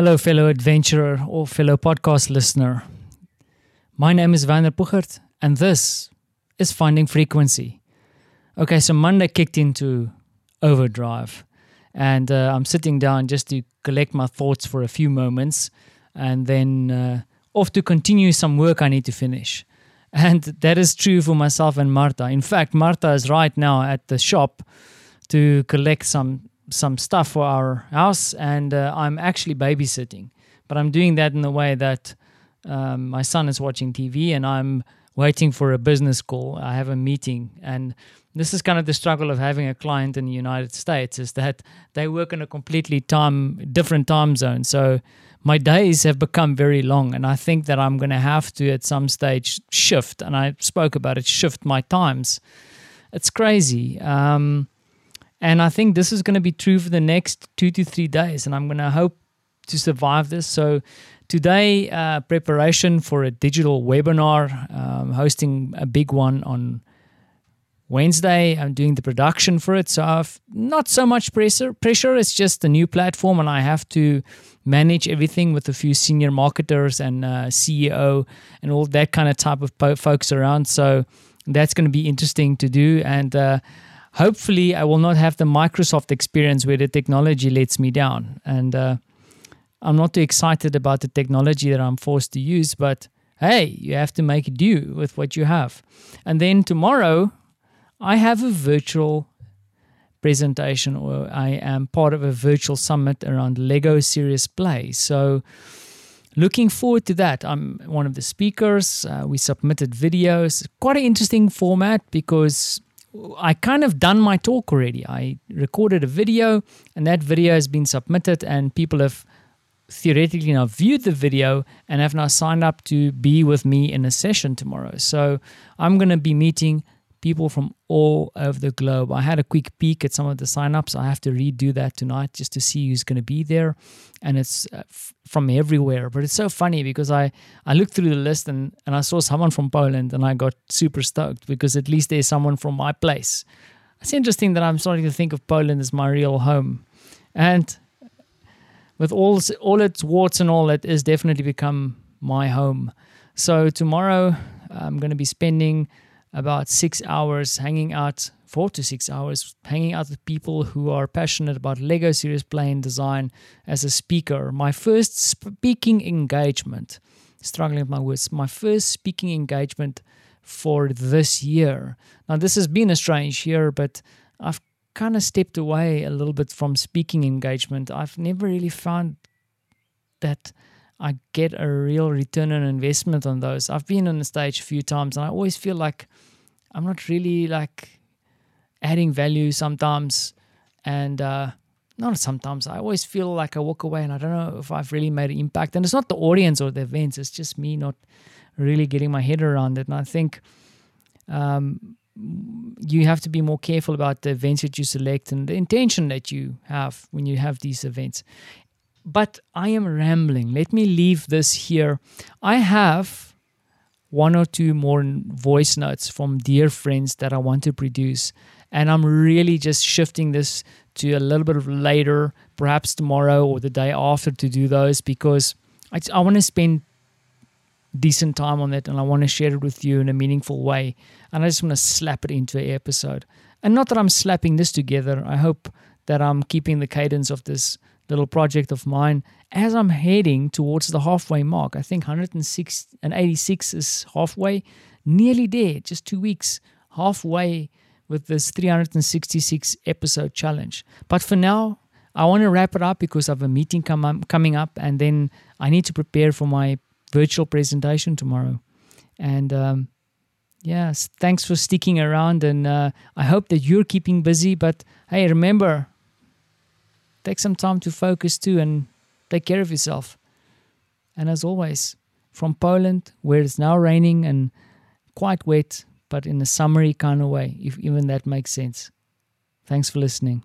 Hello, fellow adventurer or fellow podcast listener. My name is Vander Puchert, and this is Finding Frequency. Okay, so Monday kicked into overdrive, and uh, I'm sitting down just to collect my thoughts for a few moments, and then uh, off to continue some work I need to finish. And that is true for myself and Marta. In fact, Marta is right now at the shop to collect some some stuff for our house, and uh, I'm actually babysitting. But I'm doing that in a way that um, my son is watching TV, and I'm waiting for a business call. I have a meeting, and this is kind of the struggle of having a client in the United States is that they work in a completely time different time zone. So my days have become very long, and I think that I'm going to have to at some stage shift. And I spoke about it, shift my times. It's crazy. Um, and I think this is going to be true for the next two to three days. And I'm going to hope to survive this. So, today, uh, preparation for a digital webinar, um, hosting a big one on Wednesday. I'm doing the production for it. So, I've not so much pressure. Pressure. It's just a new platform, and I have to manage everything with a few senior marketers and uh, CEO and all that kind of type of folks around. So, that's going to be interesting to do. And, uh, hopefully I will not have the Microsoft experience where the technology lets me down. And uh, I'm not too excited about the technology that I'm forced to use, but hey, you have to make do with what you have. And then tomorrow, I have a virtual presentation, or I am part of a virtual summit around Lego Serious Play. So, looking forward to that. I'm one of the speakers. Uh, we submitted videos. Quite an interesting format because I kind of done my talk already. I recorded a video, and that video has been submitted, and people have theoretically now viewed the video and have now signed up to be with me in a session tomorrow. So I'm going to be meeting people from all over the globe. I had a quick peek at some of the signups. I have to redo that tonight just to see who's going to be there, and it's uh, from everywhere. But it's so funny because I I looked through the list and and I saw someone from Poland, and I got super stoked because at least there's someone from my place. It's interesting that I'm starting to think of Poland as my real home, and with all all its warts and all, it has definitely become my home. So tomorrow I'm going to be spending about six hours hanging out, four to six hours hanging out with people who are passionate about Lego Serious Play and design as a speaker. My first speaking engagement, struggling with my words, my first speaking engagement for this year. Now, this has been a strange year, but I've kind of stepped away a little bit from speaking engagement. I've never really found that I get a real return on investment on those. I've been on the stage a few times and I always feel like I'm not really like adding value sometimes and uh not sometimes. I always feel like I walk away and I don't know if I've really made an impact. And it's not the audience or the events it's just me not really getting my head around it. And I think um, you have to be more careful about the events that you select and the intention that you have when you have these events but I am rambling. Let me leave this here. I have one or two more voice notes from dear friends that I want to produce. And I'm really just shifting this to a little bit of later, perhaps tomorrow or the day after to do those because I, I want to spend decent time on it and I want to share it with you in a meaningful way. And I just want to slap it into an episode. And not that I'm slapping this together. I hope that I'm keeping the cadence of this little project of mine as I'm heading towards the halfway mark. I think 106 and 86 is halfway, nearly there, just two weeks, halfway with this 366 episode challenge. But for now, I want to wrap it up because I have a meeting come up, coming up, and then I need to prepare for my virtual presentation tomorrow. And um, yes, thanks for sticking around, and uh, I hope that you're keeping busy. But hey, remember, take some time to focus too and take care of yourself. And as always, from Poland, where it's now raining and quite wet, but in a summery kind of way, if even that makes sense. Thanks for listening.